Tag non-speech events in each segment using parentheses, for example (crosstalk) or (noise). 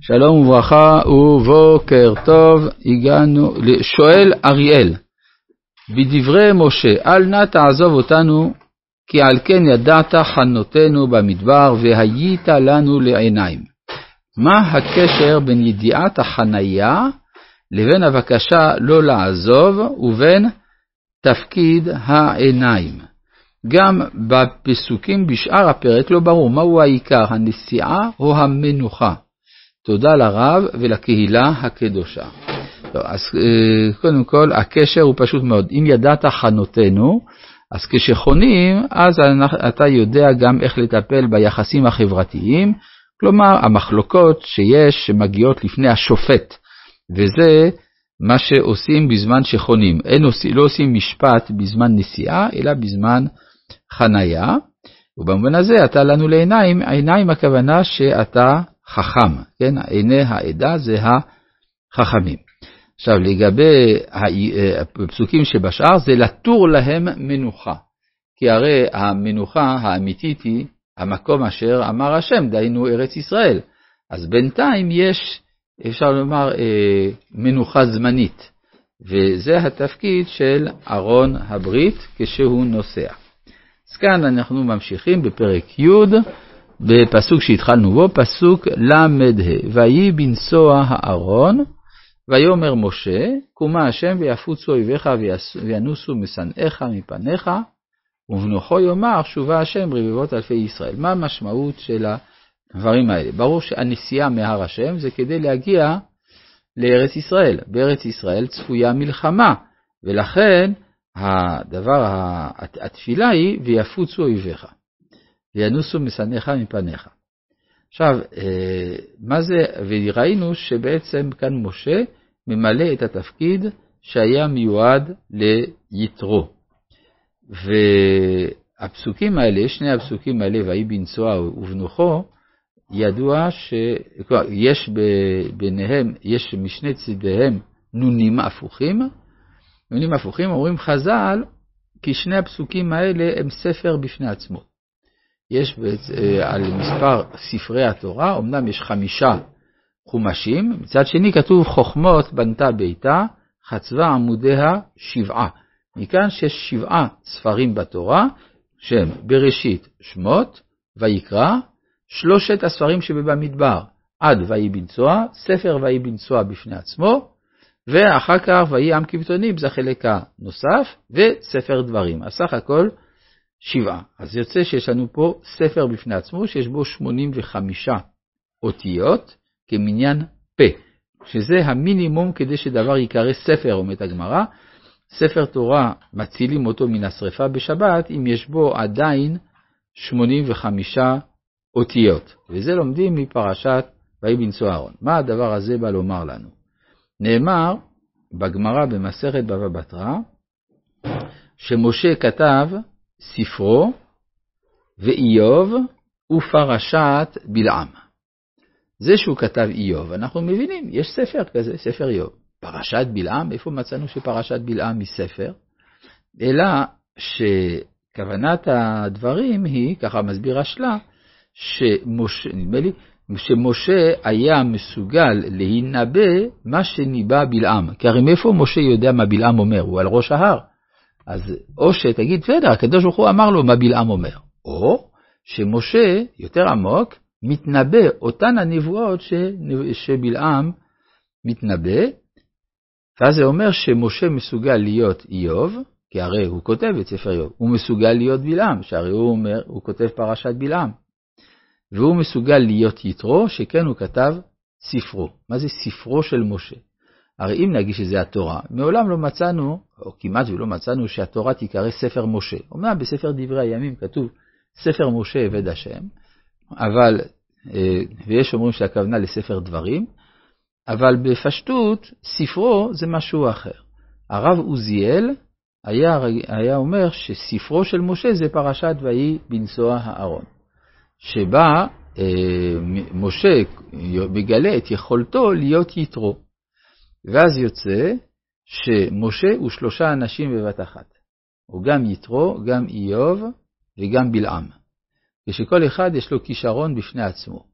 שלום וברכה ובוקר טוב, הגענו, שואל אריאל, בדברי משה, אל נא תעזוב אותנו, כי על כן ידעת חנותנו במדבר, והיית לנו לעיניים. מה הקשר בין ידיעת החניה לבין הבקשה לא לעזוב, ובין תפקיד העיניים? גם בפסוקים בשאר הפרק לא ברור מהו העיקר, הנסיעה או המנוחה. תודה לרב ולקהילה הקדושה. טוב, אז אה, קודם כל, הקשר הוא פשוט מאוד. אם ידעת חנותנו, אז כשחונים, אז אתה יודע גם איך לטפל ביחסים החברתיים, כלומר, המחלוקות שיש שמגיעות לפני השופט, וזה מה שעושים בזמן שחונים. אין, לא עושים משפט בזמן נסיעה, אלא בזמן חנייה, ובמובן הזה אתה לנו לעיניים, עיניים הכוונה שאתה חכם, כן? עיני העדה זה החכמים. עכשיו, לגבי הפסוקים שבשאר, זה לתור להם מנוחה. כי הרי המנוחה האמיתית היא המקום אשר אמר השם, דהיינו ארץ ישראל. אז בינתיים יש, אפשר לומר, אה, מנוחה זמנית, וזה התפקיד של ארון הברית כשהוא נוסע. אז כאן אנחנו ממשיכים בפרק י', בפסוק שהתחלנו בו, פסוק ל"ה, ויהי בנסוע הארון, ויאמר משה, קומה השם ויפוצו אויביך וינוסו משנאיך מפניך, ובנוחו יאמר שובה השם רבבות אלפי ישראל. מה המשמעות של הדברים האלה? ברור שהנסיעה מהר השם זה כדי להגיע לארץ ישראל. בארץ ישראל צפויה מלחמה, ולכן הדבר, התפילה היא ויפוצו אויביך. וינוסו משנאיך מפניך. עכשיו, אה, מה זה, וראינו שבעצם כאן משה ממלא את התפקיד שהיה מיועד ליתרו. והפסוקים האלה, שני הפסוקים האלה, ויהי בנצוע ובנוחו, ידוע שיש ביניהם, יש משני צידיהם נונים הפוכים. נונים הפוכים אומרים חז"ל, כי שני הפסוקים האלה הם ספר בפני עצמו. יש אה, על מספר ספרי התורה, אמנם יש חמישה חומשים, מצד שני כתוב חוכמות בנתה ביתה, חצבה עמודיה שבעה. מכאן שיש שבעה ספרים בתורה, שהם בראשית שמות, ויקרא, שלושת הספרים שבמדבר, עד ויהי בנצוע, ספר ויהי בנצוע בפני עצמו, ואחר כך ויהי עם כבתונים, זה החלק הנוסף, וספר דברים. אז סך הכל שבעה. אז יוצא שיש לנו פה ספר בפני עצמו, שיש בו 85 אותיות כמניין פה, שזה המינימום כדי שדבר ייקרא ספר, אומרת הגמרא. ספר תורה, מצילים אותו מן השרפה בשבת, אם יש בו עדיין 85 אותיות. וזה לומדים מפרשת ויהי בנשוא אהרון. מה הדבר הזה בא לומר לנו? נאמר בגמרא במסכת בבא בתרא, שמשה כתב ספרו ואיוב ופרשת בלעם. זה שהוא כתב איוב, אנחנו מבינים, יש ספר כזה, ספר איוב. פרשת בלעם, איפה מצאנו שפרשת בלעם היא ספר? אלא שכוונת הדברים היא, ככה מסביר השלה, שמשה, נדמה לי, שמשה היה מסוגל להינבא מה שניבא בלעם. כי הרי מאיפה משה יודע מה בלעם אומר? הוא על ראש ההר. אז או שתגיד, בסדר, הקדוש ברוך הוא אמר לו מה בלעם אומר, או שמשה, יותר עמוק, מתנבא אותן הנבואות ש... שבלעם מתנבא, ואז זה אומר שמשה מסוגל להיות איוב, כי הרי הוא כותב את ספר איוב, הוא מסוגל להיות בלעם, שהרי הוא אומר, הוא כותב פרשת בלעם, והוא מסוגל להיות יתרו, שכן הוא כתב ספרו. מה זה ספרו של משה? הרי אם נגיד שזה התורה, מעולם לא מצאנו, או כמעט ולא מצאנו, שהתורה תיקרא ספר משה. אומנם בספר דברי הימים כתוב ספר משה עבד השם, אבל, אה, ויש אומרים שהכוונה לספר דברים, אבל בפשטות, ספרו זה משהו אחר. הרב עוזיאל היה, היה אומר שספרו של משה זה פרשת ויהי בנסוע הארון, שבה אה, משה מגלה את יכולתו להיות יתרו. ואז יוצא שמשה הוא שלושה אנשים בבת אחת. הוא גם יתרו, גם איוב וגם בלעם. ושכל אחד יש לו כישרון בפני עצמו.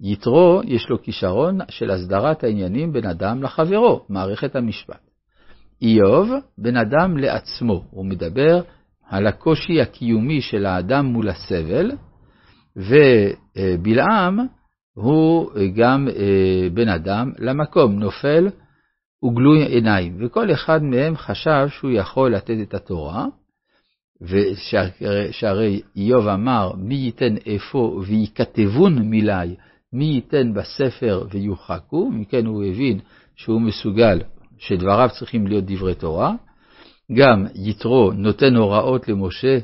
יתרו יש לו כישרון של הסדרת העניינים בין אדם לחברו, מערכת המשפט. איוב, בן אדם לעצמו, הוא מדבר על הקושי הקיומי של האדם מול הסבל, ובלעם הוא גם אה, בן אדם למקום, נופל וגלוי עיניים, וכל אחד מהם חשב שהוא יכול לתת את התורה, ושהרי איוב אמר, מי ייתן אפוא וייכתבון מילי, מי ייתן בספר ויוחקו, מכן הוא הבין שהוא מסוגל, שדבריו צריכים להיות דברי תורה. גם יתרו נותן הוראות למשה,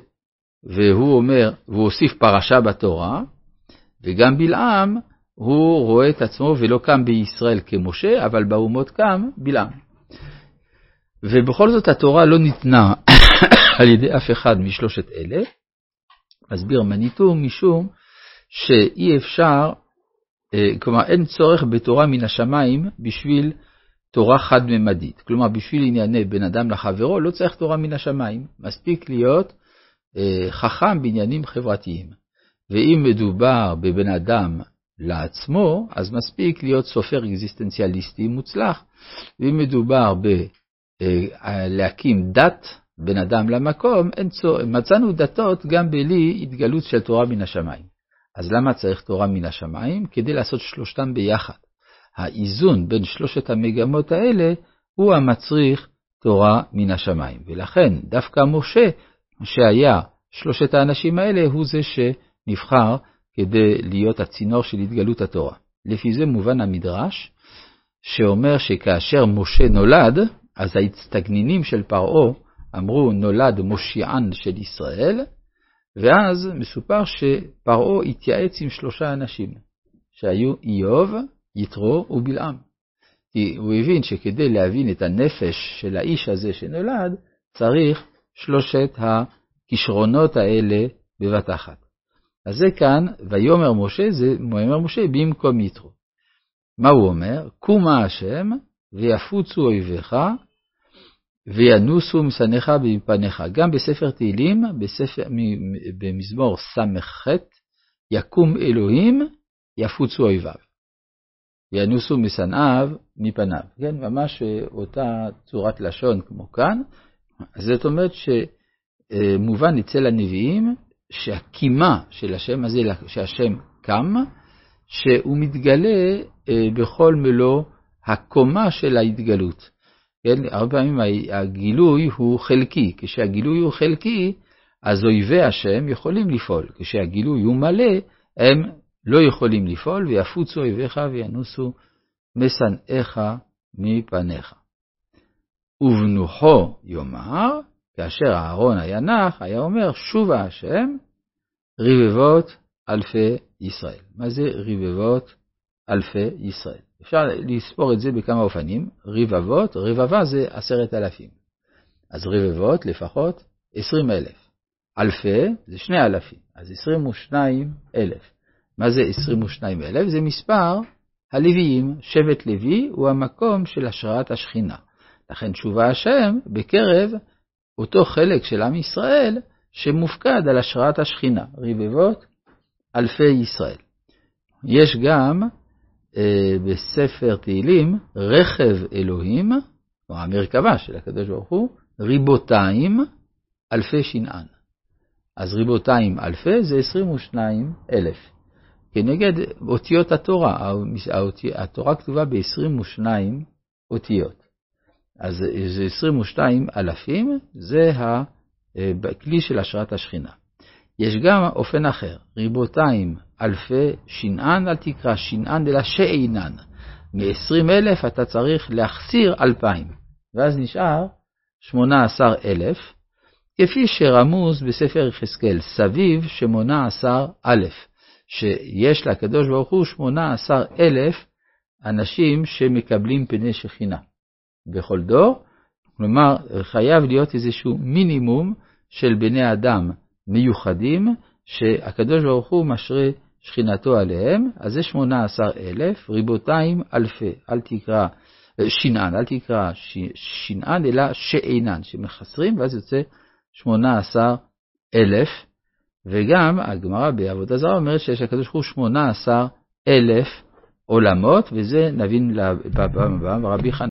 והוא אומר, והוא הוסיף פרשה בתורה, וגם בלעם, הוא רואה את עצמו ולא קם בישראל כמשה, אבל באומות קם בלעם. ובכל זאת התורה לא ניתנה (coughs) על ידי אף אחד משלושת אלה, מסביר מניטו משום שאי אפשר, אה, כלומר אין צורך בתורה מן השמיים בשביל תורה חד-ממדית. כלומר, בשביל ענייני בין אדם לחברו לא צריך תורה מן השמיים, מספיק להיות אה, חכם בעניינים חברתיים. ואם מדובר בבן אדם לעצמו, אז מספיק להיות סופר אקזיסטנציאליסטי מוצלח. ואם מדובר בלהקים אה, דת בין אדם למקום, אין צורך, מצאנו דתות גם בלי התגלות של תורה מן השמיים. אז למה צריך תורה מן השמיים? כדי לעשות שלושתם ביחד. האיזון בין שלושת המגמות האלה הוא המצריך תורה מן השמיים. ולכן דווקא משה, שהיה שלושת האנשים האלה, הוא זה שנבחר כדי להיות הצינור של התגלות התורה. לפי זה מובן המדרש, שאומר שכאשר משה נולד, אז ההצטגנינים של פרעה אמרו נולד מושיען של ישראל, ואז מסופר שפרעה התייעץ עם שלושה אנשים, שהיו איוב, יתרו ובלעם. כי הוא הבין שכדי להבין את הנפש של האיש הזה שנולד, צריך שלושת הכישרונות האלה בבת אחת. אז זה כאן, ויאמר משה, זה ויאמר משה במקום יתרו. מה הוא אומר? קומה השם, ויפוצו אויביך, וינוסו משנאיך מפניך. גם בספר תהילים, בספר, במזמור ס"ח, יקום אלוהים, יפוצו אויביו. וינוסו משנאיו מפניו. כן, ממש אותה צורת לשון כמו כאן. זאת אומרת שמובן אצל הנביאים שהקימה של השם הזה, שהשם קם, שהוא מתגלה אה, בכל מלוא הקומה של ההתגלות. כן, הרבה פעמים הגילוי הוא חלקי. כשהגילוי הוא חלקי, אז אויבי השם יכולים לפעול. כשהגילוי הוא מלא, הם לא יכולים לפעול, ויפוצו אויביך וינוסו משנאיך מפניך. ובנוחו יאמר, כאשר אהרון היה נח, היה אומר, שובה השם, רבבות אלפי ישראל. מה זה רבבות אלפי ישראל? אפשר לספור את זה בכמה אופנים. רבבות, רבבה זה עשרת אלפים. אז רבבות לפחות עשרים אלף. אלפי זה שני אלפים, אז עשרים ושניים אלף. מה זה עשרים ושניים אלף? זה מספר הלוויים. שבט לוי הוא המקום של השראת השכינה. לכן תשובה השם בקרב אותו חלק של עם ישראל שמופקד על השראת השכינה, רבבות אלפי ישראל. יש גם אה, בספר תהילים רכב אלוהים, או המרכבה של הקדוש ברוך הוא, ריבותיים אלפי שנען. אז ריבותיים אלפי זה 22 אלף. כנגד אותיות התורה, התורה כתובה ב-22 אותיות. אז זה 22 אלפים, זה הכלי של השראת השכינה. יש גם אופן אחר, ריבותיים אלפי שנען, אל תקרא שנען אלא שאינן. מ-20 אלף אתה צריך להחסיר אלפיים, ואז נשאר 18 אלף, כפי שרמוז בספר יחזקאל, סביב שמונה עשר א', שיש לקדוש ברוך הוא 18 אלף אנשים שמקבלים פני שכינה. בכל דור, כלומר, חייב להיות איזשהו מינימום של בני אדם מיוחדים, שהקדוש ברוך הוא משרה שכינתו עליהם, אז זה 18 אלף, ריבותיים אלפי, אל תקרא שנען, אל תקרא שנען, אלא שאינן, שמחסרים, ואז יוצא 18 אלף, וגם הגמרא בעבודה זרה אומרת שיש לקדוש ברוך הוא 18 אלף עולמות, וזה נבין בפעם הבאה, רבי חנן.